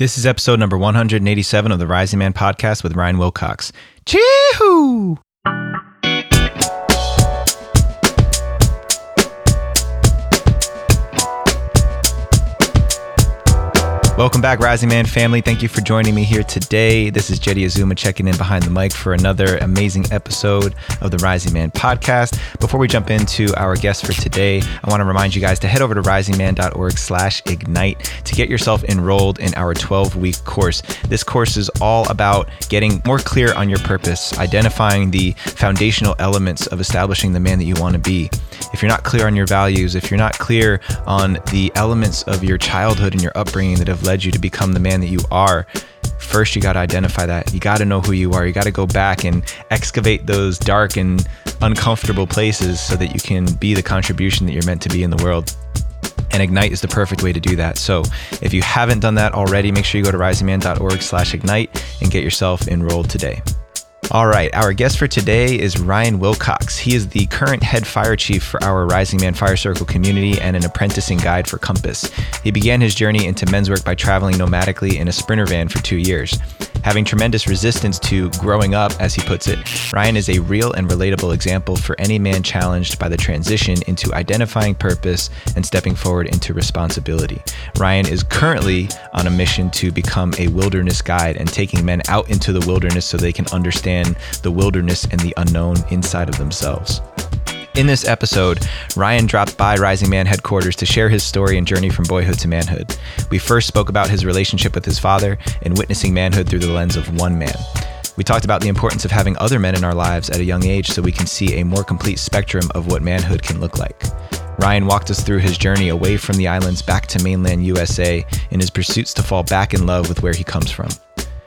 This is episode number 187 of the Rising Man podcast with Ryan Wilcox. Chee-hoo! Welcome back, Rising Man family. Thank you for joining me here today. This is Jeddy Azuma checking in behind the mic for another amazing episode of the Rising Man podcast. Before we jump into our guest for today, I want to remind you guys to head over to risingman.org slash ignite to get yourself enrolled in our 12-week course. This course is all about getting more clear on your purpose, identifying the foundational elements of establishing the man that you want to be. If you're not clear on your values, if you're not clear on the elements of your childhood and your upbringing that have led you to become the man that you are, first you got to identify that. You got to know who you are. You got to go back and excavate those dark and uncomfortable places so that you can be the contribution that you're meant to be in the world. And Ignite is the perfect way to do that. So if you haven't done that already, make sure you go to risingman.org slash ignite and get yourself enrolled today. All right, our guest for today is Ryan Wilcox. He is the current head fire chief for our Rising Man Fire Circle community and an apprenticing guide for Compass. He began his journey into men's work by traveling nomadically in a sprinter van for two years. Having tremendous resistance to growing up, as he puts it, Ryan is a real and relatable example for any man challenged by the transition into identifying purpose and stepping forward into responsibility. Ryan is currently on a mission to become a wilderness guide and taking men out into the wilderness so they can understand the wilderness and the unknown inside of themselves. In this episode, Ryan dropped by Rising Man headquarters to share his story and journey from boyhood to manhood. We first spoke about his relationship with his father and witnessing manhood through the lens of one man. We talked about the importance of having other men in our lives at a young age so we can see a more complete spectrum of what manhood can look like. Ryan walked us through his journey away from the islands back to mainland USA in his pursuits to fall back in love with where he comes from.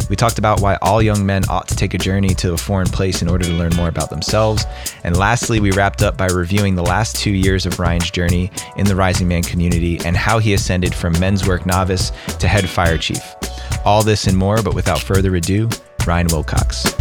We talked about why all young men ought to take a journey to a foreign place in order to learn more about themselves. And lastly, we wrapped up by reviewing the last two years of Ryan's journey in the Rising Man community and how he ascended from men's work novice to head fire chief. All this and more, but without further ado, Ryan Wilcox.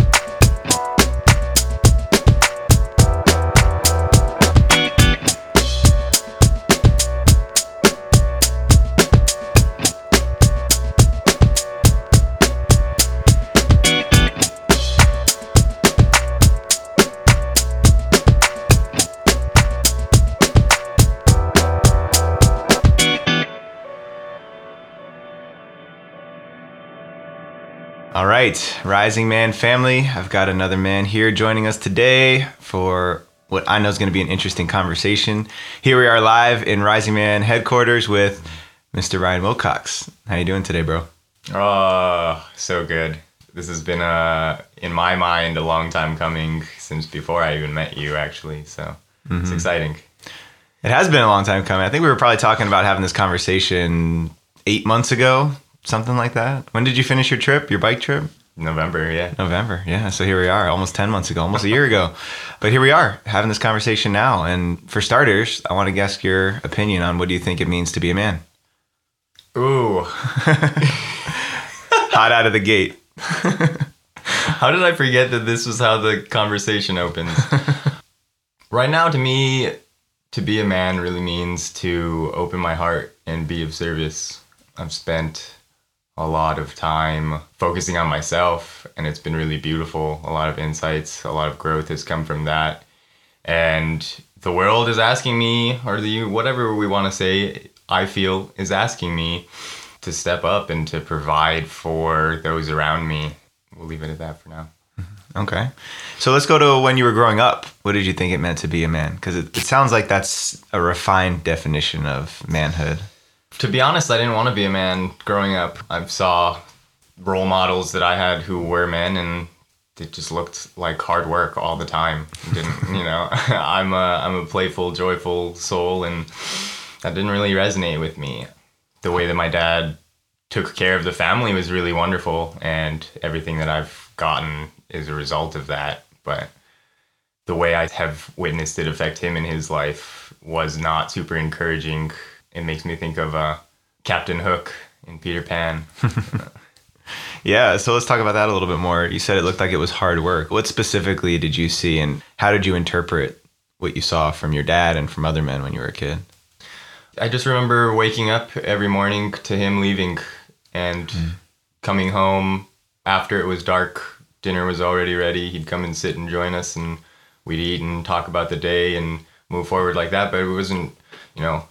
All right, Rising Man family, I've got another man here joining us today for what I know is going to be an interesting conversation. Here we are live in Rising Man headquarters with Mr. Ryan Wilcox. How you doing today, bro? Oh, so good. This has been a, in my mind, a long time coming since before I even met you, actually. So it's mm-hmm. exciting. It has been a long time coming. I think we were probably talking about having this conversation eight months ago, something like that. When did you finish your trip, your bike trip? November, yeah. November. Yeah. So here we are, almost 10 months ago, almost a year ago. But here we are having this conversation now. And for starters, I want to guess your opinion on what do you think it means to be a man? Ooh, Hot out of the gate. how did I forget that this was how the conversation opens? right now, to me, to be a man really means to open my heart and be of service. I've spent a lot of time focusing on myself, and it's been really beautiful. A lot of insights, a lot of growth has come from that. And the world is asking me, or the whatever we want to say, I feel is asking me to step up and to provide for those around me. We'll leave it at that for now. Okay. So let's go to when you were growing up. What did you think it meant to be a man? Because it, it sounds like that's a refined definition of manhood. To be honest, I didn't want to be a man growing up. I saw role models that I had who were men and it just looked like hard work all the time. It Didn't you know? I'm a I'm a playful, joyful soul, and that didn't really resonate with me. The way that my dad took care of the family was really wonderful, and everything that I've gotten is a result of that. But the way I have witnessed it affect him in his life was not super encouraging. It makes me think of uh, Captain Hook in Peter Pan. Yeah. So let's talk about that a little bit more. You said it looked like it was hard work. What specifically did you see, and how did you interpret what you saw from your dad and from other men when you were a kid? I just remember waking up every morning to him leaving And coming home after it was dark, dinner was already ready. He'd come and sit and join us, and we'd eat and talk about the day and move forward like that. But it wasn't, you know,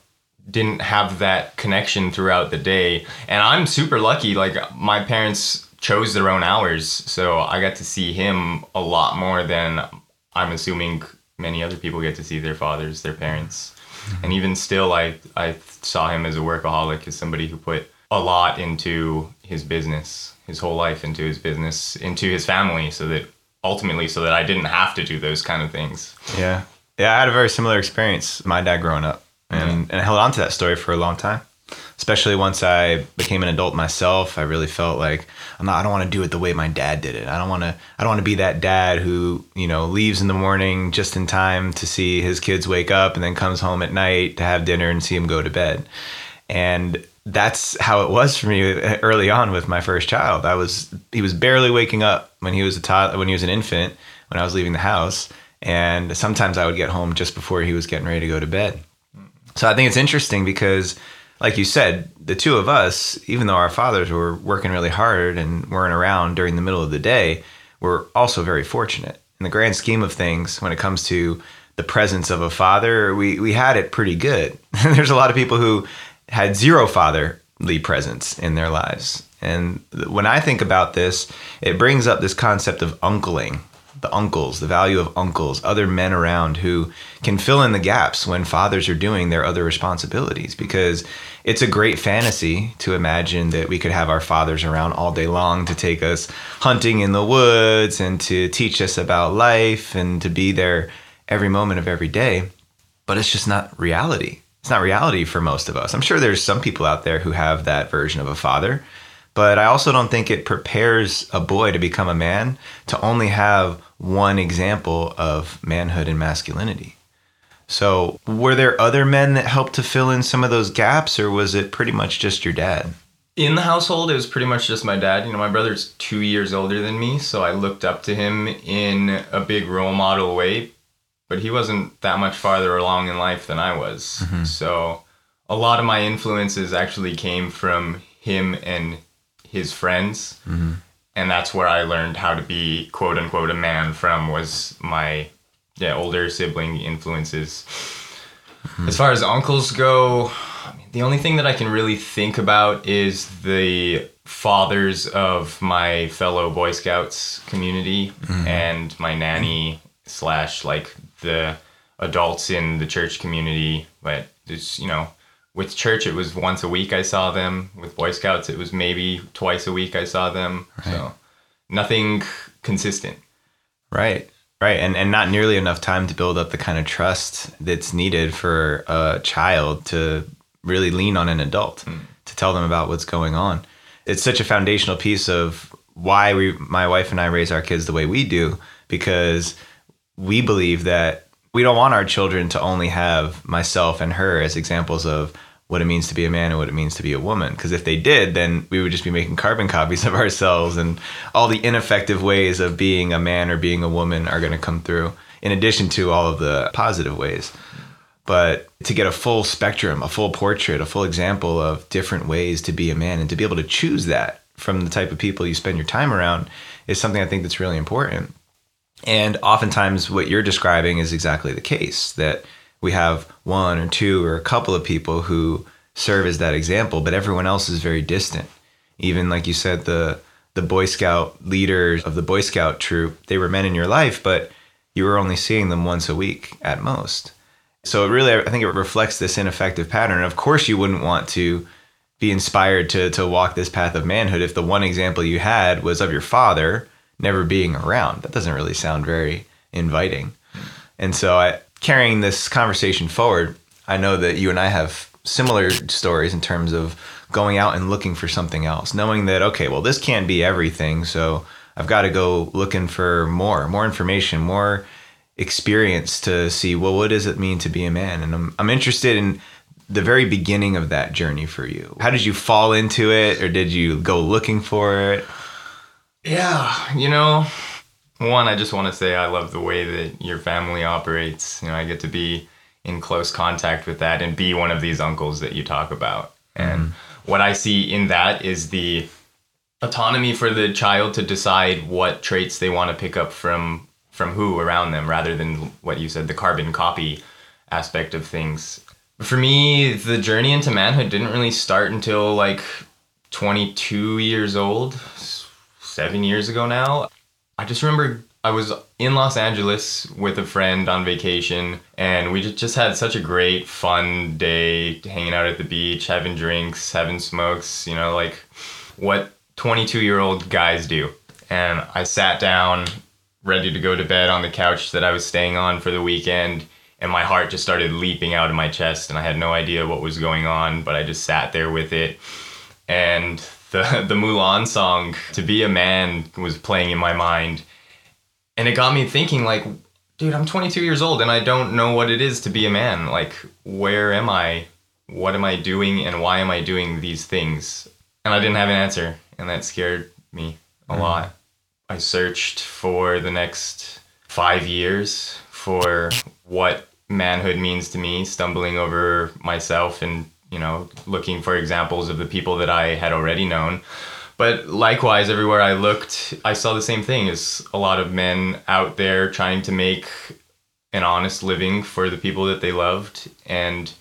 didn't have that connection throughout the day. And I'm super lucky. Like my parents chose their own hours, so I got to see him a lot more than I'm assuming many other people get to see their fathers, their parents. Mm-hmm. And even still, I I saw him as a workaholic, as somebody who put a lot into his business, his whole life into his business, into his family, so that ultimately, so that I didn't have to do those kind of things. Yeah. Yeah, I had a very similar experience. My dad growing up, and, and I held on to that story for a long time. Especially once I became an adult myself, I really felt like I'm not. I don't want to do it the way my dad did it. I don't want to. I don't want to be that dad who you know leaves in the morning just in time to see his kids wake up and then comes home at night to have dinner and see him go to bed. And that's how it was for me early on with my first child. I was he was barely waking up when he was a toddler, when he was an infant when I was leaving the house, and sometimes I would get home just before he was getting ready to go to bed. So I think it's interesting because, like you said, the two of us, even though our fathers were working really hard and weren't around during the middle of the day, we're also very fortunate. In the grand scheme of things, when it comes to the presence of a father, we, we had it pretty good. There's a lot of people who had zero fatherly presence in their lives. And when I think about this, it brings up this concept of uncling the uncles, the value of uncles, other men around who can fill in the gaps when fathers are doing their other responsibilities. Because it's a great fantasy to imagine that we could have our fathers around all day long to take us hunting in the woods and to teach us about life and to be there every moment of every day. But it's just not reality. It's not reality for most of us. I'm sure there's some people out there who have that version of a father but I also don't think it prepares a boy to become a man to only have one example of manhood and masculinity. So, were there other men that helped to fill in some of those gaps, or was it pretty much just your dad? In the household, it was pretty much just my dad. You know, my brother's two years older than me, so I looked up to him in a big role model way, but he wasn't that much farther along in life than I was. Mm-hmm. So, a lot of my influences actually came from him and his friends. Mm-hmm. And that's where I learned how to be quote unquote a man from was my yeah, older sibling influences. Mm-hmm. As far as uncles go, I mean, the only thing that I can really think about is the fathers of my fellow Boy Scouts community mm-hmm. and my nanny slash like the adults in the church community. But it's you know with church it was once a week I saw them. With Boy Scouts it was maybe twice a week I saw them. Right. So nothing consistent. Right. Right. And and not nearly enough time to build up the kind of trust that's needed for a child to really lean on an adult mm. to tell them about what's going on. It's such a foundational piece of why we my wife and I raise our kids the way we do because we believe that we don't want our children to only have myself and her as examples of what it means to be a man and what it means to be a woman. Because if they did, then we would just be making carbon copies of ourselves, and all the ineffective ways of being a man or being a woman are going to come through, in addition to all of the positive ways. But to get a full spectrum, a full portrait, a full example of different ways to be a man, and to be able to choose that from the type of people you spend your time around is something I think that's really important. And oftentimes, what you're describing is exactly the case that we have one or two or a couple of people who serve as that example, but everyone else is very distant. Even like you said, the the Boy Scout leaders of the Boy Scout troop, they were men in your life, but you were only seeing them once a week at most. So it really, I think it reflects this ineffective pattern. Of course, you wouldn't want to be inspired to to walk this path of manhood if the one example you had was of your father never being around. That doesn't really sound very inviting. And so, I, carrying this conversation forward, I know that you and I have similar stories in terms of going out and looking for something else, knowing that, okay, well, this can't be everything. So, I've got to go looking for more, more information, more experience to see, well, what does it mean to be a man? And I'm, I'm interested in the very beginning of that journey for you. How did you fall into it or did you go looking for it? Yeah, you know, one, I just want to say I love the way that your family operates. You know, I get to be in close contact with that and be one of these uncles that you talk about. And mm-hmm. what I see in that is the autonomy for the child to decide what traits they want to pick up from from who around them rather than what you said the carbon copy aspect of things for me the journey into manhood didn't really start until like 22 years old seven years ago now i just remember i was in los angeles with a friend on vacation and we just had such a great fun day hanging out at the beach having drinks having smokes you know like what 22 year old guys do. And I sat down, ready to go to bed on the couch that I was staying on for the weekend. And my heart just started leaping out of my chest, and I had no idea what was going on, but I just sat there with it. And the, the Mulan song, To Be a Man, was playing in my mind. And it got me thinking, like, dude, I'm 22 years old and I don't know what it is to be a man. Like, where am I? What am I doing? And why am I doing these things? And I didn't have an answer and that scared me a mm-hmm. lot. I searched for the next five years for what manhood means to me, stumbling over myself and, you know, looking for examples of the people that I had already known. But likewise, everywhere I looked, I saw the same thing as a lot of men out there trying to make an honest living for the people that they loved and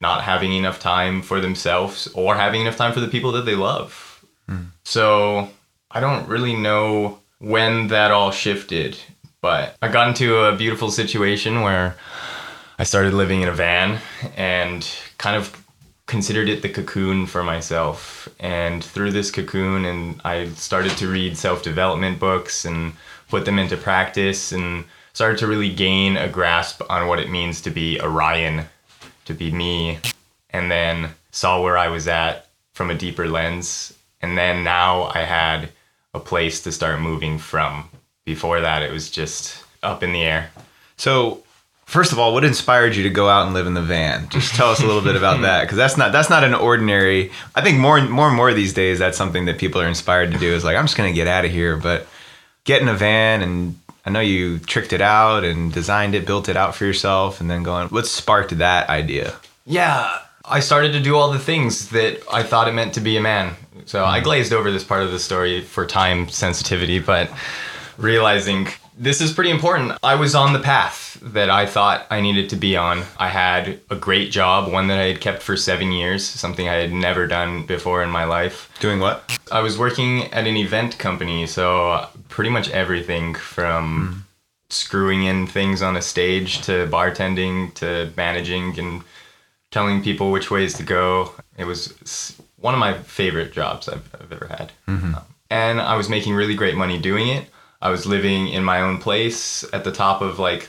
not having enough time for themselves or having enough time for the people that they love hmm. so I don't really know when that all shifted, but I got into a beautiful situation where I started living in a van and kind of considered it the cocoon for myself. And through this cocoon, and I started to read self development books and put them into practice and started to really gain a grasp on what it means to be Ryan, to be me, and then saw where I was at from a deeper lens and then now I had a place to start moving from. Before that, it was just up in the air. So, first of all, what inspired you to go out and live in the van? Just tell us a little bit about that, because that's not that's not an ordinary. I think more and more and more these days, that's something that people are inspired to do. Is like, I'm just gonna get out of here, but get in a van and I know you tricked it out and designed it, built it out for yourself, and then going. What sparked that idea? Yeah, I started to do all the things that I thought it meant to be a man. So I mm. glazed over this part of the story for time sensitivity, but realizing this is pretty important. I was on the path that I thought I needed to be on. I had a great job, one that I had kept for seven years, something I had never done before in my life. Doing what? I was working at an event company, so pretty much everything from mm. screwing in things on a stage to bartending to managing and telling people which ways to go. It was one of my favorite jobs I've, I've ever had. Mm-hmm. Um, and I was making really great money doing it. I was living in my own place at the top of like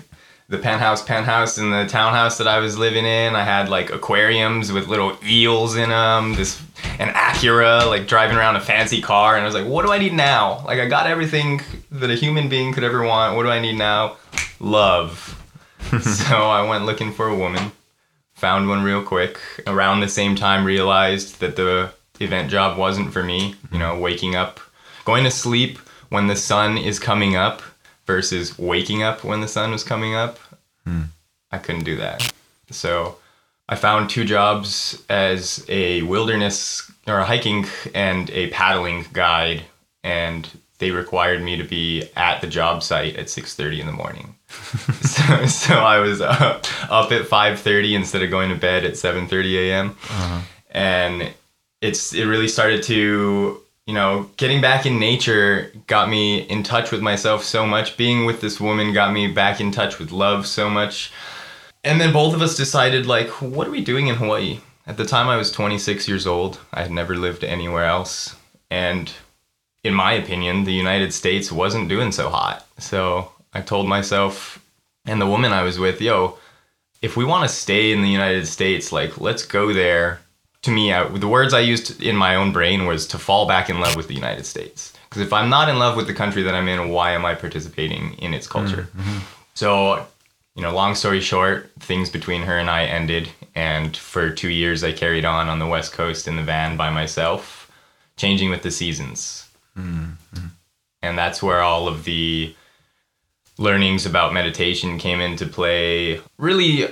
the penthouse penthouse in the townhouse that I was living in. I had like aquariums with little eels in them, this an Acura like driving around a fancy car and I was like, what do I need now? Like I got everything that a human being could ever want. What do I need now? Love. so I went looking for a woman found one real quick. Around the same time, realized that the event job wasn't for me. You know, waking up, going to sleep when the sun is coming up versus waking up when the sun was coming up. Hmm. I couldn't do that. So I found two jobs as a wilderness or a hiking and a paddling guide, and they required me to be at the job site at 6:30 in the morning. so, so I was up, up at 5:30 instead of going to bed at 7:30 a.m. Uh-huh. And it's it really started to you know getting back in nature got me in touch with myself so much. Being with this woman got me back in touch with love so much. And then both of us decided like, what are we doing in Hawaii? At the time, I was 26 years old. I had never lived anywhere else, and in my opinion, the United States wasn't doing so hot. So I told myself and the woman I was with, yo, if we want to stay in the United States, like let's go there. To me, I, the words I used in my own brain was to fall back in love with the United States. Because if I'm not in love with the country that I'm in, why am I participating in its culture? Mm-hmm. So, you know, long story short, things between her and I ended. And for two years, I carried on on the West Coast in the van by myself, changing with the seasons. Mm-hmm. And that's where all of the learnings about meditation came into play. Really,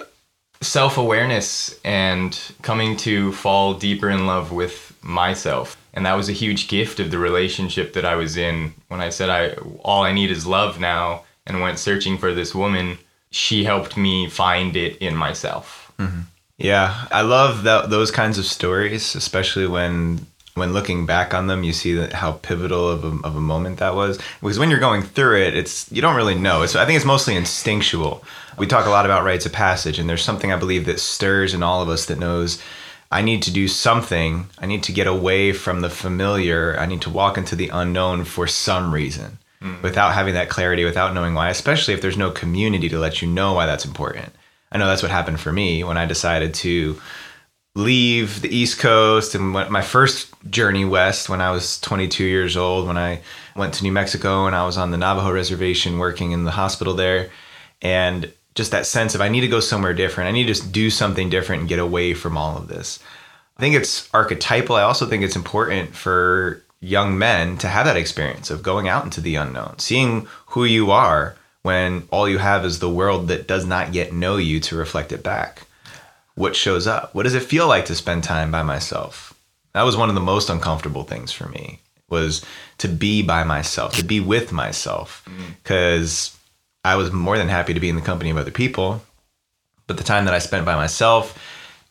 self awareness and coming to fall deeper in love with myself. And that was a huge gift of the relationship that I was in. When I said I all I need is love now and went searching for this woman, she helped me find it in myself. Mm-hmm. Yeah, I love that, those kinds of stories, especially when when looking back on them, you see that how pivotal of a, of a moment that was. Because when you're going through it, it's you don't really know. It's I think it's mostly instinctual. We talk a lot about rites of passage, and there's something I believe that stirs in all of us that knows I need to do something. I need to get away from the familiar. I need to walk into the unknown for some reason mm. without having that clarity, without knowing why, especially if there's no community to let you know why that's important. I know that's what happened for me when I decided to leave the East Coast and went my first journey west when I was 22 years old. When I went to New Mexico and I was on the Navajo reservation working in the hospital there, and just that sense of I need to go somewhere different. I need to just do something different and get away from all of this. I think it's archetypal. I also think it's important for young men to have that experience of going out into the unknown, seeing who you are when all you have is the world that does not yet know you to reflect it back what shows up. What does it feel like to spend time by myself? That was one of the most uncomfortable things for me was to be by myself, to be with myself because mm. I was more than happy to be in the company of other people. But the time that I spent by myself,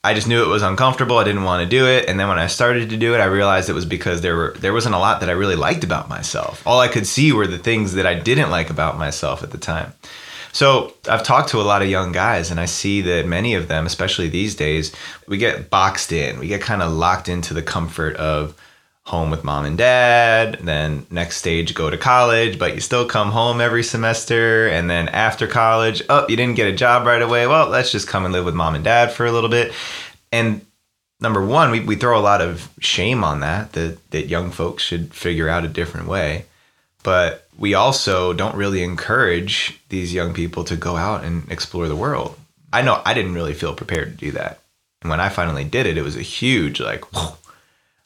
I just knew it was uncomfortable. I didn't want to do it. And then when I started to do it, I realized it was because there were there wasn't a lot that I really liked about myself. All I could see were the things that I didn't like about myself at the time. So I've talked to a lot of young guys, and I see that many of them, especially these days, we get boxed in. We get kind of locked into the comfort of home with mom and dad. Then next stage, go to college, but you still come home every semester. And then after college, oh, you didn't get a job right away. Well, let's just come and live with mom and dad for a little bit. And number one, we, we throw a lot of shame on that, that, that young folks should figure out a different way. But we also don't really encourage these young people to go out and explore the world. I know I didn't really feel prepared to do that. And when I finally did it, it was a huge, like, whoa.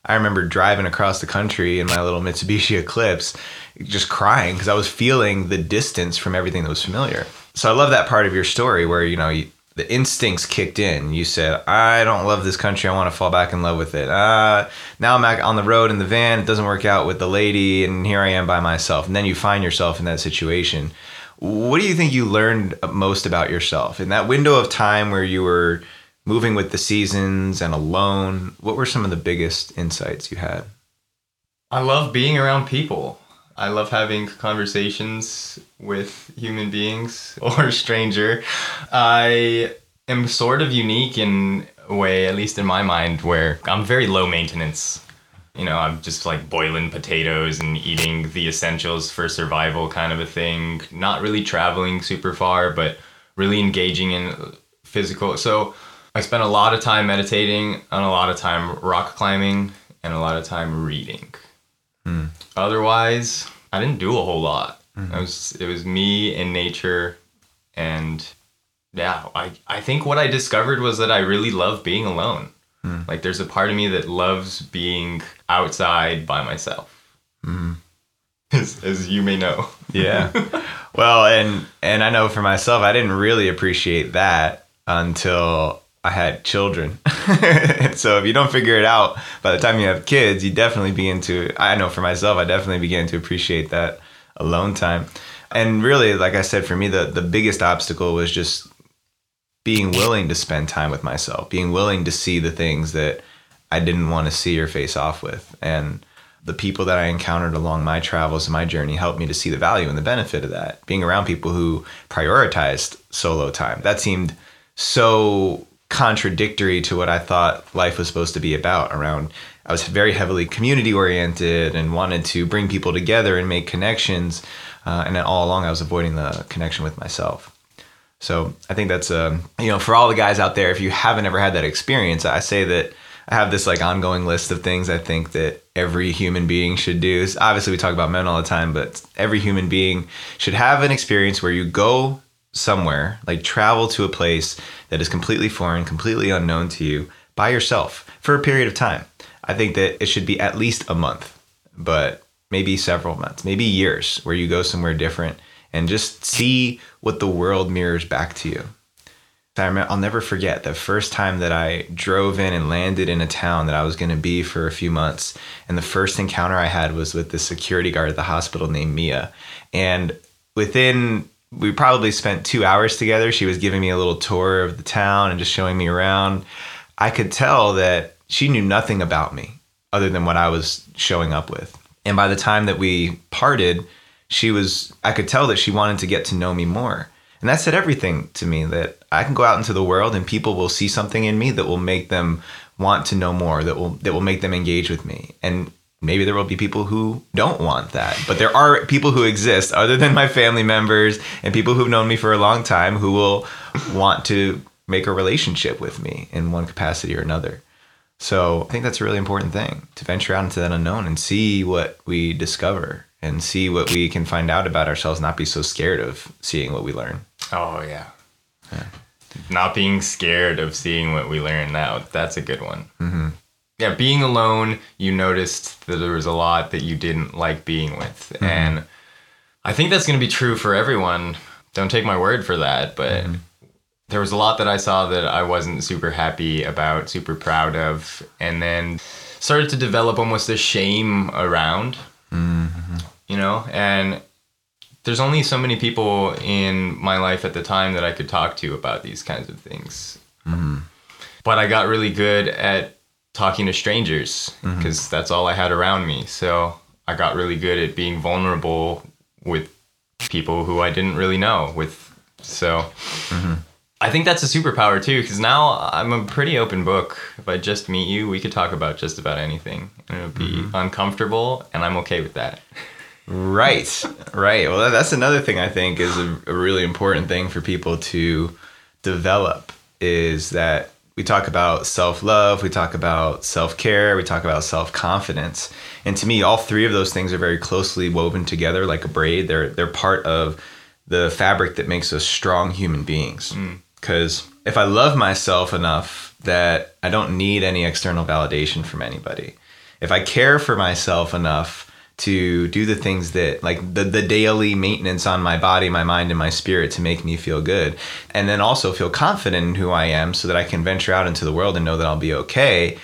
I remember driving across the country in my little Mitsubishi Eclipse, just crying because I was feeling the distance from everything that was familiar. So I love that part of your story where, you know, you, the instincts kicked in. You said, I don't love this country. I want to fall back in love with it. Uh, now I'm on the road in the van. It doesn't work out with the lady, and here I am by myself. And then you find yourself in that situation. What do you think you learned most about yourself in that window of time where you were moving with the seasons and alone? What were some of the biggest insights you had? I love being around people. I love having conversations with human beings or stranger. I am sort of unique in a way, at least in my mind, where I'm very low maintenance. You know, I'm just like boiling potatoes and eating the essentials for survival kind of a thing. Not really traveling super far, but really engaging in physical. So I spent a lot of time meditating and a lot of time rock climbing and a lot of time reading. Hmm. Otherwise, I didn't do a whole lot. Mm-hmm. It was it was me and nature, and yeah, I I think what I discovered was that I really love being alone. Mm. Like there's a part of me that loves being outside by myself. Mm. As, as you may know. yeah. Well, and and I know for myself, I didn't really appreciate that until I had children. so if you don't figure it out by the time you have kids, you definitely begin to I know for myself, I definitely began to appreciate that alone time. And really, like I said, for me the the biggest obstacle was just being willing to spend time with myself, being willing to see the things that I didn't want to see or face off with. And the people that I encountered along my travels and my journey helped me to see the value and the benefit of that. Being around people who prioritized solo time. That seemed so contradictory to what I thought life was supposed to be about around I was very heavily community oriented and wanted to bring people together and make connections uh, and all along I was avoiding the connection with myself. So I think that's a um, you know for all the guys out there if you haven't ever had that experience I say that I have this like ongoing list of things I think that every human being should do. Obviously we talk about men all the time but every human being should have an experience where you go somewhere, like travel to a place that is completely foreign, completely unknown to you by yourself for a period of time. I think that it should be at least a month, but maybe several months, maybe years where you go somewhere different and just see what the world mirrors back to you. I'll never forget the first time that I drove in and landed in a town that I was going to be for a few months. And the first encounter I had was with the security guard at the hospital named Mia. And within, we probably spent two hours together. She was giving me a little tour of the town and just showing me around. I could tell that she knew nothing about me other than what I was showing up with. And by the time that we parted, she was, I could tell that she wanted to get to know me more. And that said everything to me that I can go out into the world and people will see something in me that will make them want to know more, that will that will make them engage with me. And maybe there will be people who don't want that. But there are people who exist other than my family members and people who've known me for a long time who will want to make a relationship with me in one capacity or another. So I think that's a really important thing to venture out into that unknown and see what we discover and see what we can find out about ourselves, not be so scared of seeing what we learn. Oh yeah. yeah. Not being scared of seeing what we learn now. That's a good one. Mm-hmm. Yeah, being alone, you noticed that there was a lot that you didn't like being with, mm-hmm. and I think that's going to be true for everyone. Don't take my word for that, but. Mm-hmm there was a lot that I saw that I wasn't super happy about, super proud of, and then started to develop almost a shame around. Mm-hmm. You know, and there's only so many people in my life at the time that I could talk to about these kinds of things. Mm-hmm. But I got really good at talking to strangers because mm-hmm. that's all I had around me. So I got really good at being vulnerable with people who I didn't really know. With so mm-hmm. I think that's a superpower too, because now I'm a pretty open book. If I just meet you, we could talk about just about anything, and it would be mm-hmm. uncomfortable, and I'm okay with that. Right, right. Well, that's another thing I think is a, a really important thing for people to develop is that we talk about self love, we talk about self care, we talk about self confidence, and to me, all three of those things are very closely woven together like a braid. They're they're part of the fabric that makes us strong human beings. Because mm. if I love myself enough that I don't need any external validation from anybody, if I care for myself enough to do the things that like the, the daily maintenance on my body my mind and my spirit to make me feel good. And then also feel confident in who i am so that i can venture out into the world and know that i'll be okay.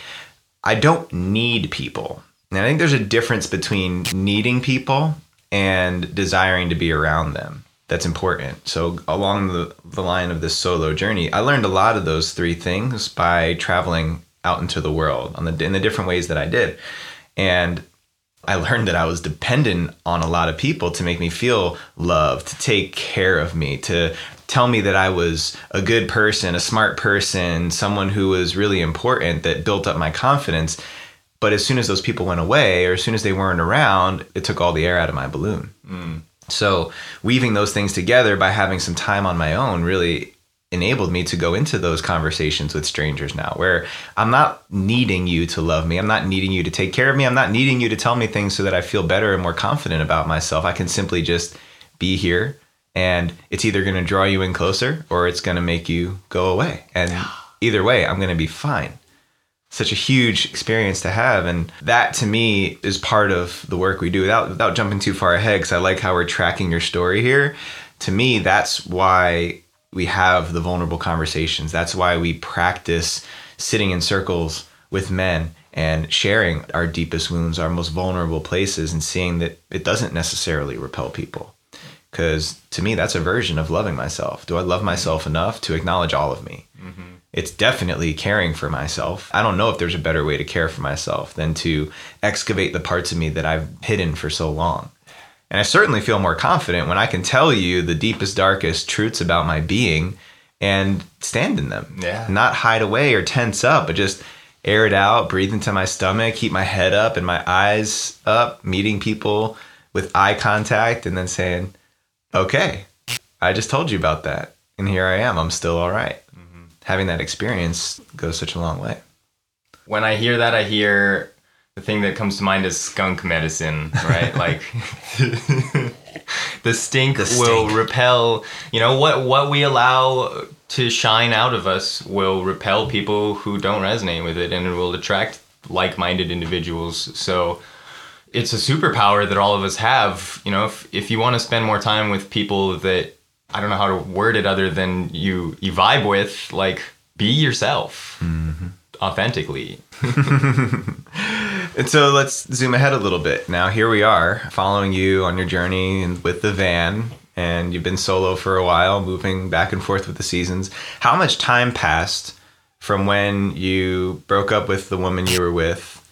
I don't need people. And i think there's a difference between needing people and desiring to be around them. That's important. So along the, the line of this solo journey i learned a lot of those three things by traveling out into the world on the in the different ways that i did. And I learned that I was dependent on a lot of people to make me feel loved, to take care of me, to tell me that I was a good person, a smart person, someone who was really important that built up my confidence. But as soon as those people went away, or as soon as they weren't around, it took all the air out of my balloon. Mm. So, weaving those things together by having some time on my own really enabled me to go into those conversations with strangers now where I'm not needing you to love me. I'm not needing you to take care of me. I'm not needing you to tell me things so that I feel better and more confident about myself. I can simply just be here and it's either going to draw you in closer or it's going to make you go away. And either way, I'm going to be fine. Such a huge experience to have. And that to me is part of the work we do without, without jumping too far ahead because I like how we're tracking your story here. To me, that's why we have the vulnerable conversations. That's why we practice sitting in circles with men and sharing our deepest wounds, our most vulnerable places, and seeing that it doesn't necessarily repel people. Because to me, that's a version of loving myself. Do I love myself enough to acknowledge all of me? Mm-hmm. It's definitely caring for myself. I don't know if there's a better way to care for myself than to excavate the parts of me that I've hidden for so long. And I certainly feel more confident when I can tell you the deepest, darkest truths about my being and stand in them. Yeah. Not hide away or tense up, but just air it out, breathe into my stomach, keep my head up and my eyes up, meeting people with eye contact, and then saying, okay, I just told you about that. And here I am. I'm still all right. mm-hmm. Having that experience goes such a long way. When I hear that, I hear the thing that comes to mind is skunk medicine, right? like the stink the will repel, you know, what what we allow to shine out of us will repel people who don't resonate with it and it will attract like-minded individuals. So it's a superpower that all of us have, you know, if if you want to spend more time with people that I don't know how to word it other than you you vibe with like be yourself mm-hmm. authentically. And so let's zoom ahead a little bit. Now here we are, following you on your journey with the van, and you've been solo for a while, moving back and forth with the seasons. How much time passed from when you broke up with the woman you were with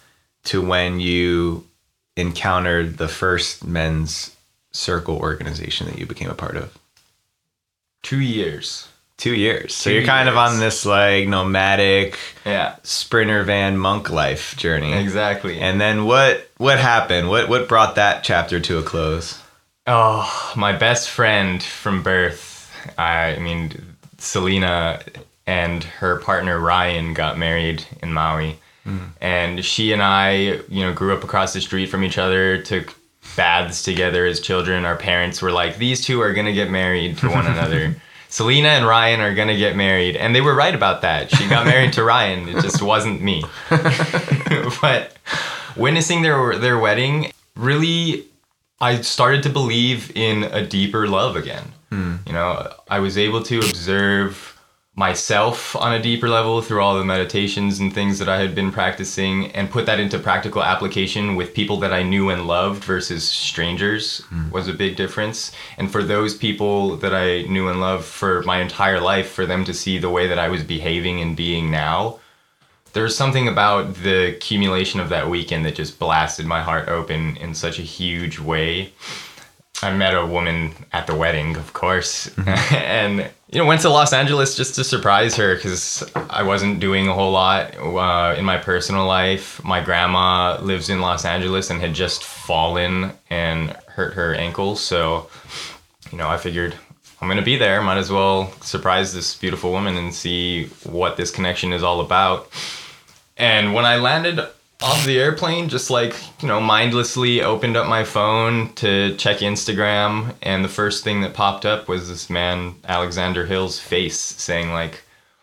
to when you encountered the first men's circle organization that you became a part of? Two years. Two years. So Two you're kind of on this like nomadic Yeah. sprinter van monk life journey. Exactly. And then what what happened? What what brought that chapter to a close? Oh, my best friend from birth. I mean, Selena and her partner Ryan got married in Maui. Mm. And she and I, you know, grew up across the street from each other, took baths together as children. Our parents were like, these two are going to get married to one another. Selena and Ryan are to get married. And they were right about that. She got married to Ryan. It just wasn't me. but witnessing their their wedding really I started to believe in a deeper love again. Hmm. You know, I was able to observe myself on a deeper level through all the meditations and things that I had been practicing and put that into practical application with people that I knew and loved versus strangers mm. was a big difference. And for those people that I knew and loved for my entire life, for them to see the way that I was behaving and being now, there's something about the accumulation of that weekend that just blasted my heart open in such a huge way. I met a woman at the wedding, of course, and you know went to Los Angeles just to surprise her because I wasn't doing a whole lot uh, in my personal life. My grandma lives in Los Angeles and had just fallen and hurt her ankle, so you know I figured I'm gonna be there. Might as well surprise this beautiful woman and see what this connection is all about. And when I landed off the airplane, just like, you know, mindlessly opened up my phone to check Instagram, and the first thing that popped up was this man, Alexander Hill's face saying, like,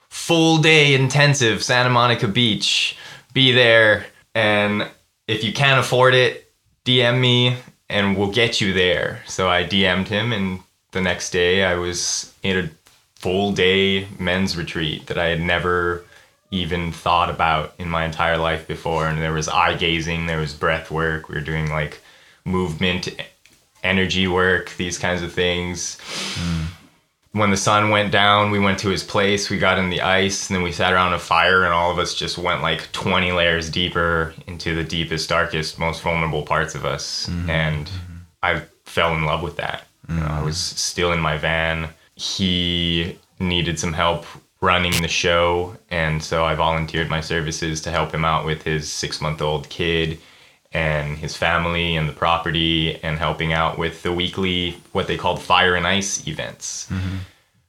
full day intensive, Santa Monica Beach, be there. And if you can't afford it, DM me and we'll get you there. So I DM'd him, and the next day I was in a full day men's retreat that I had never even thought about in my entire life before. And there was eye gazing, there was breath work. We were doing like movement, energy work, these kinds of things. Hmm. When the sun went down, we went to his place, we got in the ice, and then we sat around a fire, and all of us just went like 20 layers deeper into the deepest, darkest, most vulnerable parts of us. Mm-hmm. And mm-hmm. I fell in love with that. You know, I mm-hmm. was still in my van. He needed some help running the show, and so I volunteered my services to help him out with his six month old kid and his family and the property, and helping out with the weekly, what they called fire and ice events. Mm-hmm.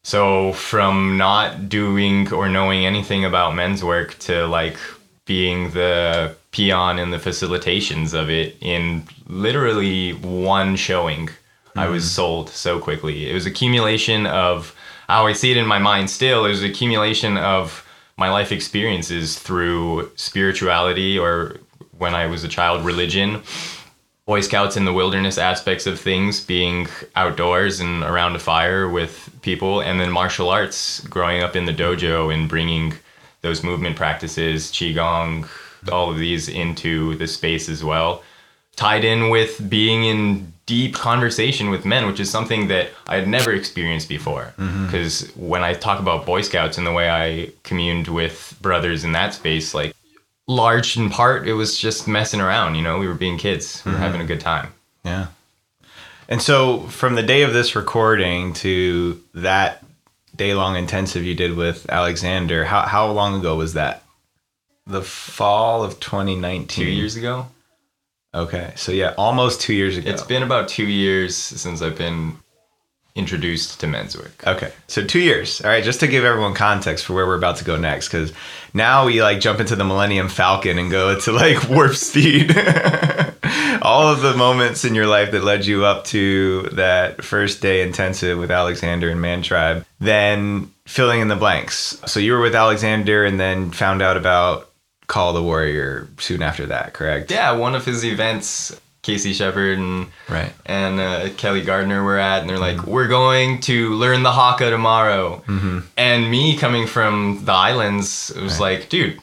So from not doing or knowing anything about men's work to like being the peon in the facilitations of it in literally one showing, I was mm-hmm. sold so quickly. It was accumulation of how always see it in my mind still, it accumulation of my life experiences through spirituality or when I was a child, religion, Boy Scouts in the wilderness aspects of things, being outdoors and around a fire with people, and then martial arts, growing up in the dojo and bringing those movement practices, Qigong, all of these into the space as well. Tied in with being in deep conversation with men, which is something that I had never experienced before. Mm-hmm. Because when I talk about Boy Scouts and the way I communed with brothers in that space, like large in part, it was just messing around. You know, we were being kids, we were mm-hmm. having a good time. Yeah. And so from the day of this recording to that day long intensive you did with Alexander, how how long ago was that? The fall of 2019. Two years ago, Okay. So yeah, almost 2 years ago. it's been about two years since I've been introduced to men's work. Okay, so two years. All right, just to give everyone context for where we're about to go next, because now we like jump into the Millennium Falcon and go to like warp speed. All of the moments in your life that led you up to that first day intensive with Alexander and Man Tribe, then filling in the blanks. So you were with Alexander and then found out about Call the Warrior soon after that, correct? Yeah, one of his events, Casey Shepard and Right. and uh, Kelly Gardner were at, and they're like, "We're going to learn the haka tomorrow." Mm-hmm. And me coming from the islands, it was like, dude,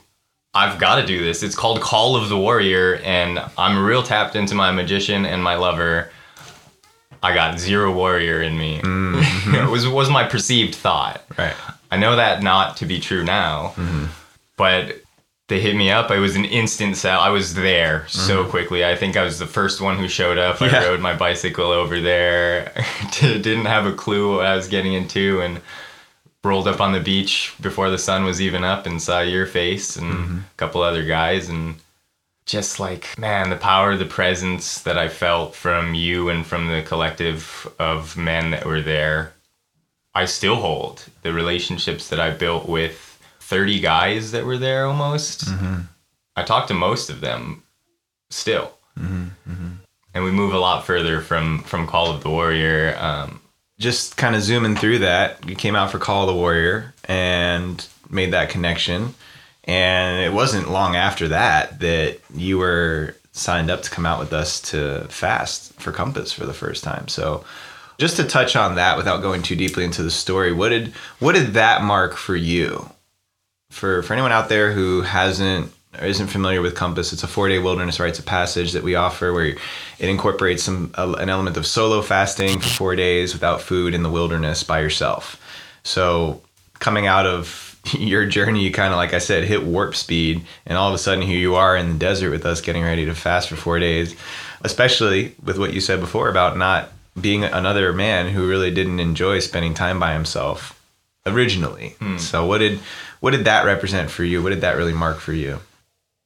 I've got to do this. It's called Call of the Warrior, and I'm real tapped into my magician and my lover. I got zero warrior in me. it was was my perceived thought. Right. I know that not to be true now, but they hit me up. I was an instant sell. I was there so mm-hmm. quickly. I think I was the first one who showed up. Yeah. I rode my bicycle over there. Didn't have a clue what I was getting into and rolled up on the beach before the sun was even up and saw your face and mm-hmm. a couple other guys and just like man the power the presence that i felt from you and from the collective of men that were there I still hold the relationships that I built with 30 guys that were there almost. Mm-hmm. I talked to most of them still. Mm-hmm. Mm-hmm. And we move a lot further from, from Call of the Warrior. Um, just kind of zooming through that, you came out for Call of the Warrior and made that connection. And it wasn't long after that that you were signed up to come out with us to fast for Compass for the first time. So just to touch on that without going too deeply into the story, what did what did that mark for you? For for anyone out there who hasn't or isn't familiar with Compass, it's a four day wilderness rites of passage that we offer where it incorporates some an element of solo fasting for four days without food in the wilderness by yourself. So coming out of your journey, you kind of like I said, hit warp speed, and all of a sudden here you are in the desert with us, getting ready to fast for four days. Especially with what you said before about not being another man who really didn't enjoy spending time by himself originally. Hmm. So what did what did that represent for you? What did that really mark for you?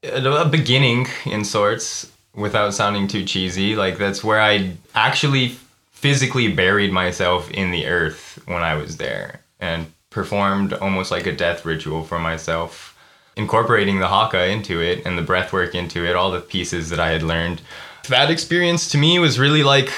a beginning in sorts without sounding too cheesy. Like that's where I actually physically buried myself in the earth when I was there and performed almost like a death ritual for myself, incorporating the haka into it and the breath work into it, all the pieces that I had learned. That experience to me was really like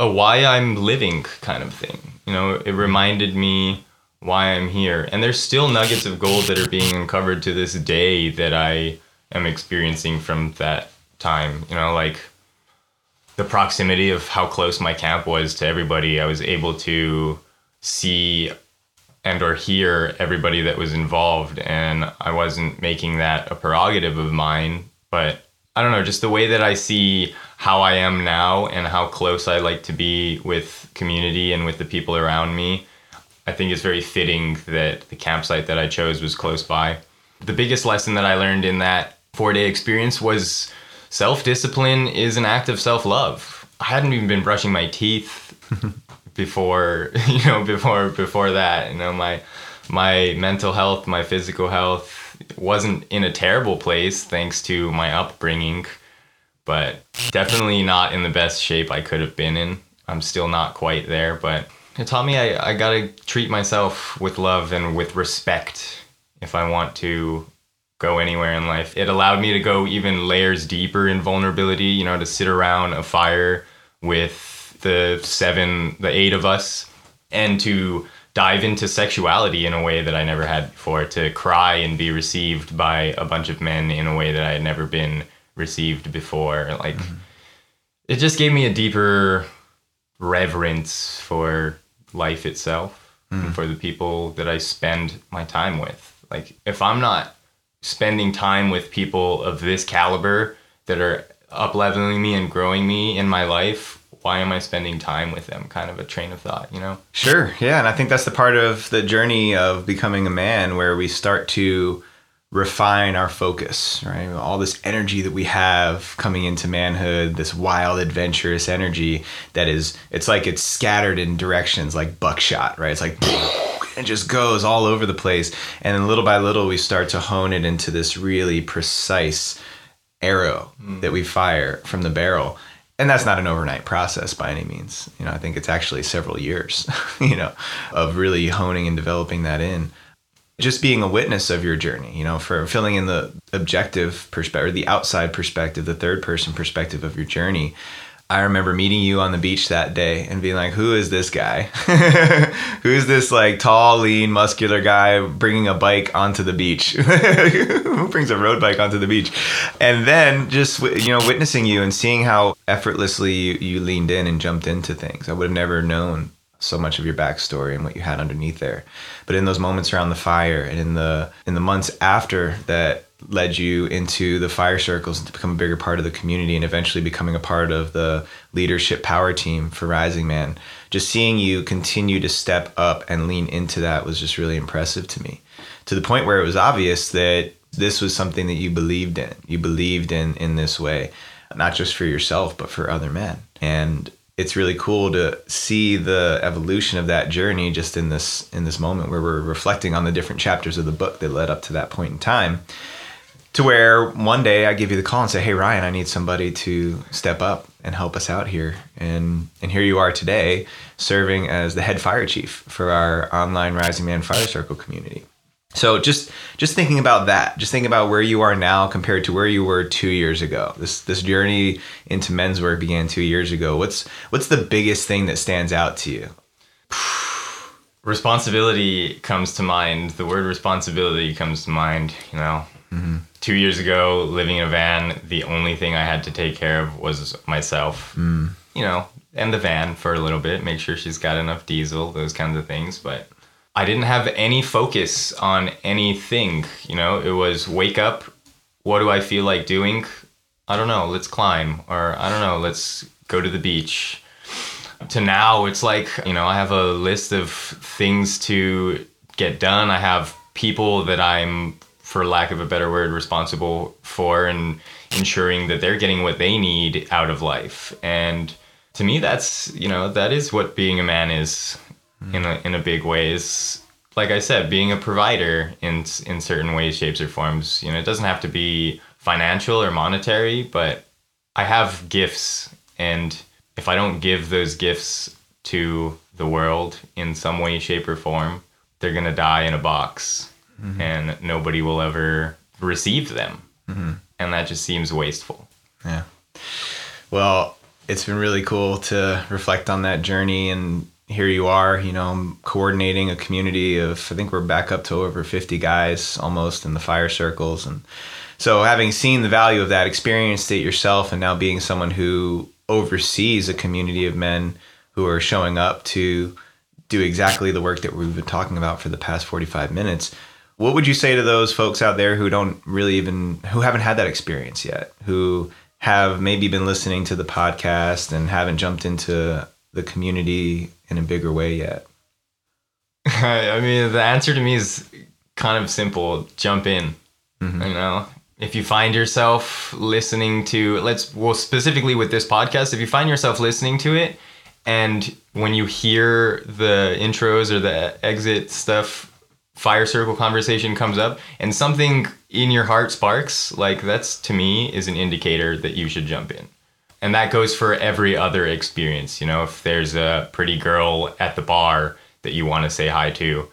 a why I'm living kind of thing. You know, it reminded me why I'm here. And there's still nuggets of gold that are being uncovered to this day that I am experiencing from that time. You know, like the proximity of how close my camp was to everybody. I was able to see and or hear everybody that was involved and I wasn't making that a prerogative of mine, but I don't know, just the way that I see how I am now and how close I like to be with community and with the people around me. I think it's very fitting that the campsite that I chose was close by. The biggest lesson that I learned in that four day experience was self discipline is an act of self love. I hadn't even been brushing my teeth before, you know, before before that. You know, my my mental health, my physical health wasn't in a terrible place thanks to my upbringing, but definitely not in the best shape I could have been in. I'm still not quite there, but it taught me I, I gotta treat myself with love and with respect if I want to go anywhere in life. It allowed me to go even layers deeper in vulnerability, you know, to sit around a fire with the seven, the eight of us, and to dive into sexuality in a way that I never had before, to cry and be received by a bunch of men in a way that I had never been received before. Like, mm-hmm. it just gave me a deeper reverence for life itself and hmm. for the people that I spend my time with. Like, if I'm not spending time with people of this caliber that are up leveling me and growing me in my life, why am I spending time with them? Kind of a train of thought, you know? Sure. Yeah. And I think that's the part of the journey of becoming a man where we start to refine our focus, right? All this energy that we have coming into manhood, this wild, adventurous energy that is, it's like it's scattered in directions like buckshot, right? It's like, it just goes all over the place. And then little by little, we start to hone it into this really precise arrow hmm. that we fire from the barrel and that's not an overnight process by any means you know i think it's actually several years you know of really honing and developing that in just being a witness of your journey you know for filling in the objective perspective the outside perspective the third person perspective of your journey I remember meeting you on the beach that day and being like, "Who is this guy? Who is this like tall, lean, muscular guy bringing a bike onto the beach? Who brings a road bike onto the beach?" And then just you know witnessing you and seeing how effortlessly you, you leaned in and jumped into things. I would have never known so much of your backstory and what you had underneath there. But in those moments around the fire and in the in the months after that led you into the fire circles and to become a bigger part of the community and eventually becoming a part of the leadership power team for Rising Man. Just seeing you continue to step up and lean into that was just really impressive to me. To the point where it was obvious that this was something that you believed in. You believed in in this way, not just for yourself but for other men. And it's really cool to see the evolution of that journey just in this in this moment where we're reflecting on the different chapters of the book that led up to that point in time to where one day I give you the call and say, "Hey Ryan, I need somebody to step up and help us out here." And and here you are today, serving as the head fire chief for our online Rising Man Fire Circle community. So just just thinking about that, just thinking about where you are now compared to where you were two years ago. This this journey into men's work began two years ago. What's what's the biggest thing that stands out to you? Responsibility comes to mind. The word responsibility comes to mind. You know, mm-hmm two years ago, living in a van, the only thing I had to take care of was myself. Mm. You know, and the van for a little bit, make sure she's got enough diesel, those kinds of things. But I didn't have any focus on anything. You know, it was wake up. What do I feel like doing? I don't know. Let's climb, or I don't know. Let's go to the beach. To now, it's like you know, I have a list of things to get done. I have people that I'm for lack of a better word, responsible for and ensuring that they're getting what they need out of life. And to me, that's you know that is what being a man is mm. in a in a big way. Is like I said, being a provider in in certain ways, shapes, or forms. You know, it doesn't have to be financial or monetary, but I have gifts, and if I don't give those gifts to the world in some way, shape, or form, they're gonna die in a box mm-hmm. and nobody will ever receive them. Mm-hmm. And that just seems wasteful. Yeah. Well, it's been really cool to reflect on that journey and here you are, you know, coordinating a community of I think we're back up to over 50 guys almost in the fire circles. And so having seen the value of that, experienced it yourself and now being someone who oversees a community of men who are showing up to do exactly the work that we've been talking about for the past 45 minutes what would you say to those folks out there who don't really even who haven't had that experience yet who have maybe been listening to the podcast and haven't jumped into the community in a bigger way yet i mean the answer to me is kind of simple jump in mm-hmm. you know if you find yourself listening to let's well specifically with this podcast if you find yourself listening to it and when you hear the intros or the exit stuff fire circle conversation comes up and something in your heart sparks, like that's to me is an indicator that you should jump in. And that goes for every other experience. You know, if there's a pretty girl at the bar that you want to say hi to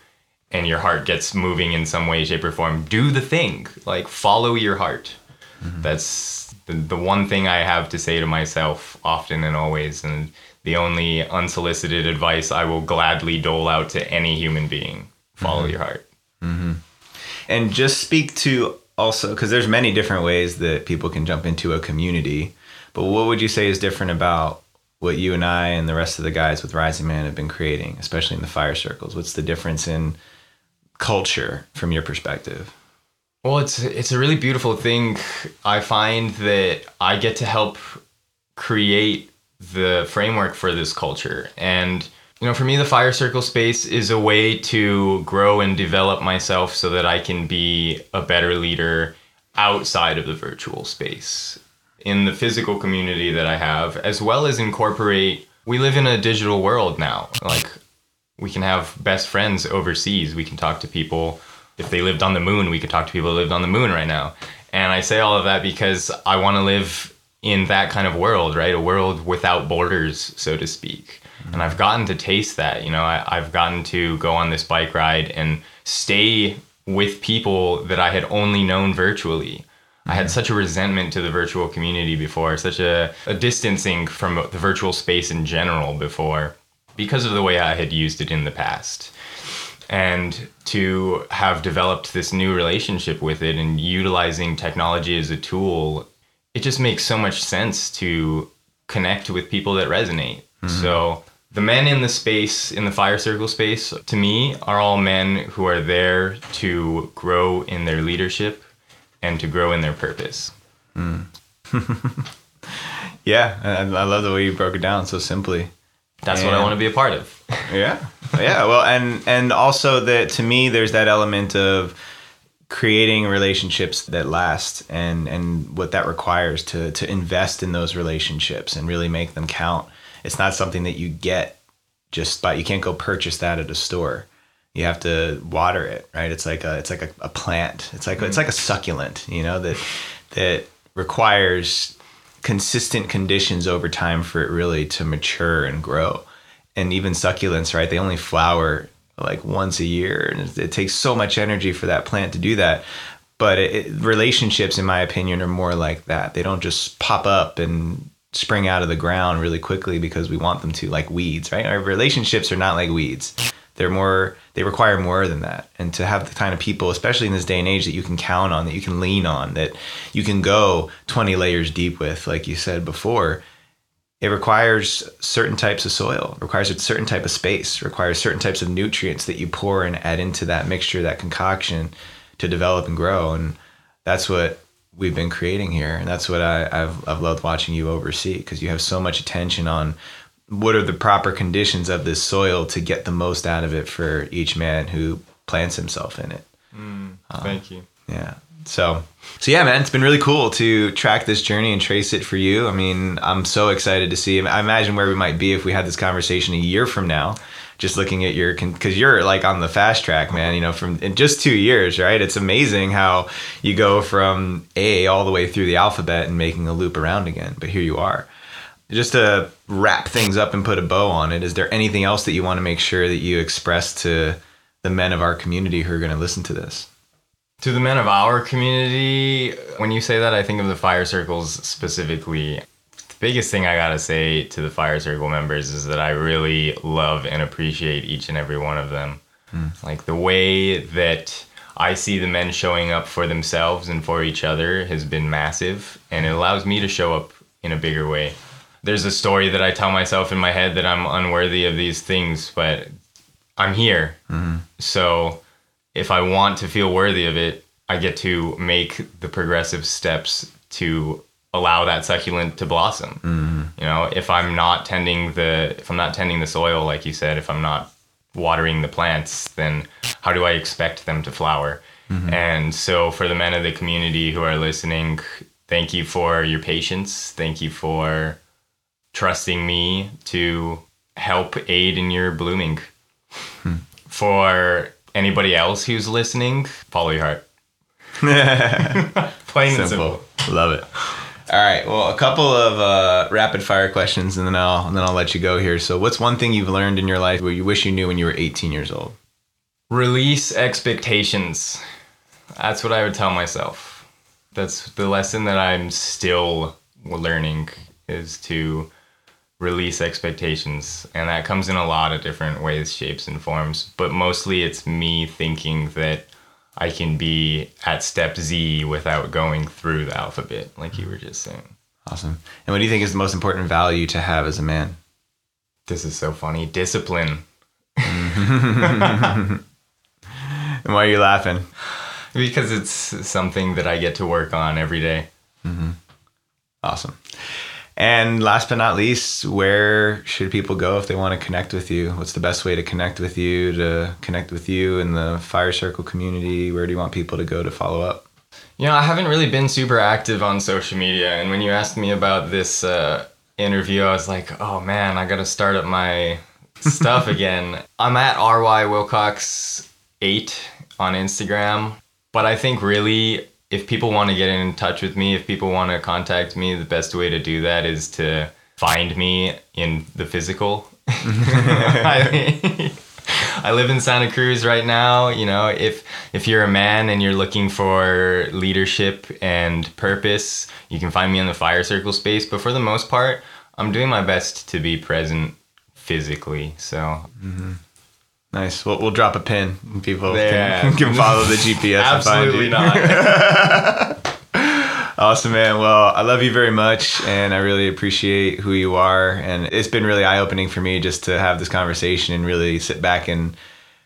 and your heart gets moving in some way, shape, or form, do the thing. Like follow your heart. Mm-hmm. That's the, the one thing I have to say to myself often and always. And the only unsolicited advice I will gladly dole out to any human being follow mm-hmm. your heart. Mm-hmm. And just speak to also because there's many different ways that people can jump into a community. But what would you say is different about what you and I and the rest of the guys with Rising Man have been creating, especially in the fire circles? What's the difference in culture from your perspective? Well, it's it's a really beautiful thing. I find that I get to help create the framework for this culture and you know, for me, the fire circle space is a way to grow and develop myself so that I can be a better leader outside of the virtual space in the physical community that I have, as well as incorporate. We live in a digital world now. Like, we can have best friends overseas. We can talk to people. If they lived on the moon, we could talk to people who lived on the moon right now. And I say all of that because I want to live in that kind of world, right? A world without borders, so to speak mm-hmm. and I've gotten to taste that. You know, I, I've gotten to go on this bike ride and stay with people that I had only known virtually. I had such a resentment to the virtual community before, such a, a distancing from the virtual space in general before, because of the way I had used it in the past. And to have developed this new relationship with it and utilizing technology as a tool, it just makes so much sense to connect with people that resonate. Mm-hmm. So the men in the space, in the fire circle space, to me, are all men who are there to grow in their leadership and to grow in their purpose. Hmm. Yeah, I, I love the way you broke it down so simply. That's what I want to be a part of. Yeah, yeah. Well, and and also that to me, there's that element of creating relationships that last, and and what that requires to to invest in those relationships and really make them count. It's not something that you get just by you can't go purchase that at a store. You have to water it, right? It's like a it's like a, a plant. It's like it's mm-hmm. like a succulent, you know that that requires consistent conditions over time for it really to mature and grow. And even succulents, right? They only flower like once a year, and it, it takes so much energy for that plant to do that. But it, it, relationships, in my opinion, are more like that. They don't just pop up and spring out of the ground really quickly because we want them to, like weeds, right? Our relationships are not like weeds. They're more, they require more than that. And to have the kind of people, especially in this day and age, that you can count on, that you can lean on, that you can go 20 layers deep with, like you said before, it requires certain types of soil, requires a certain type of space, requires certain types of nutrients that you pour and add into that mixture, that concoction to develop and grow. And that's what we've been creating here. And that's what I, I've, I've loved watching you oversee because you have so much attention on what are the proper conditions of this soil to get the most out of it for each man who plants himself in it. Mm, um, thank you. Yeah. So, so yeah, man, it's been really cool to track this journey and trace it for you. I mean, I'm so excited to see. I imagine where we might be if we had this conversation a year from now. Just looking at your, because you're like on the fast track, man. You know, from in just two years, right? It's amazing how you go from A all the way through the alphabet and making a loop around again. But here you are. Just to wrap things up and put a bow on it, is there anything else that you want to make sure that you express to the men of our community who are going to listen to this? To the men of our community, when you say that, I think of the fire circles specifically. The biggest thing I gotta say to the fire circle members is that I really love and appreciate each and every one of them. Hmm. Like the way that I see the men showing up for themselves and for each other has been massive, and it allows me to show up in a bigger way. There's a story that I tell myself in my head that I'm unworthy of these things, but I'm here. Mm-hmm. So if I want to feel worthy of it, I get to make the progressive steps to allow that succulent to blossom. Mm-hmm. You know, if I'm not tending the if I'm not tending the soil like you said, if I'm not watering the plants, then how do I expect them to flower? Mm-hmm. And so for the men of the community who are listening, thank you for your patience. Thank you for trusting me to help aid in your blooming. For anybody else who's listening, follow your heart. Plain and simple. Love it. All right. Well, a couple of uh, rapid fire questions, and then I'll and then I'll let you go here. So, what's one thing you've learned in your life where you wish you knew when you were 18 years old? Release expectations. That's what I would tell myself. That's the lesson that I'm still learning is to release expectations. And that comes in a lot of different ways, shapes, and forms. But mostly it's me thinking that I can be at step Z without going through the alphabet, like you were just saying. Awesome. And what do you think is the most important value to have as a man? This is so funny. Discipline. And why are you laughing? Because it's something that I get to work on every day. Mm-hmm. Awesome. And last but not least, where should people go if they want to connect with you? What's the best way to connect with you, to connect with you in the Fire Circle community? Where do you want people to go to follow up? You know, I haven't really been super active on social media, and when you asked me about this uh, interview, I was like, "Oh man, I gotta start up my stuff again." I'm at ry wilcox eight on Instagram, but I think really, if people want to get in touch with me, if people want to contact me, the best way to do that is to find me in the physical. I- I live in Santa Cruz right now. You know, if if you're a man and you're looking for leadership and purpose, you can find me in the fire circle space. But for the most part, I'm doing my best to be present physically. So. Mm-hmm. Nice. We'll, we'll drop a pin and people Yeah. can, can follow the GPS. Absolutely not. Awesome, man. Well, I love you very much, and I really appreciate who you are. And it's been really eye opening for me just to have this conversation and really sit back and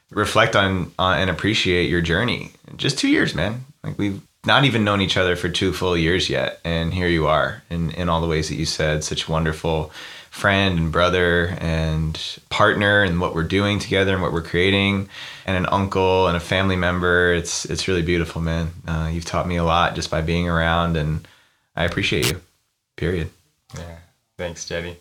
reflect on, on and appreciate your journey. Just two years, man. Like we've not even known each other for two full years yet, and here you are, in in all the ways that you said, such wonderful friend and brother and partner and what we're doing together and what we're creating and an uncle and a family member it's it's really beautiful man uh, you've taught me a lot just by being around and i appreciate you period yeah. Thanks, Jeddy.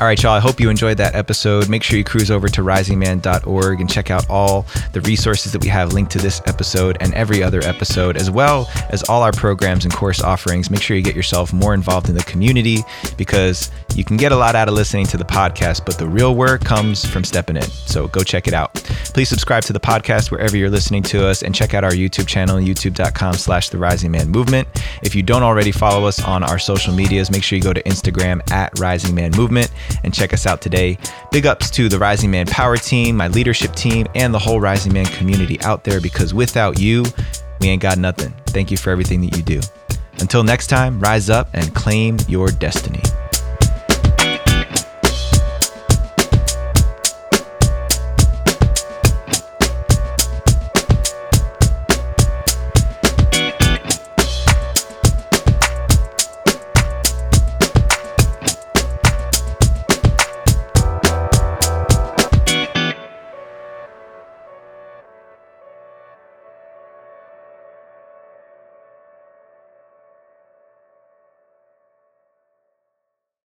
All right, y'all. I hope you enjoyed that episode. Make sure you cruise over to risingman.org and check out all the resources that we have linked to this episode and every other episode, as well as all our programs and course offerings. Make sure you get yourself more involved in the community because you can get a lot out of listening to the podcast, but the real work comes from stepping in. So go check it out. Please subscribe to the podcast wherever you're listening to us and check out our YouTube channel, youtube.com slash the rising man movement. If you don't already follow us on our social medias, make sure you go to Instagram at rising man movement and check us out today. Big ups to the Rising Man Power Team, my leadership team, and the whole Rising Man community out there because without you, we ain't got nothing. Thank you for everything that you do. Until next time, rise up and claim your destiny.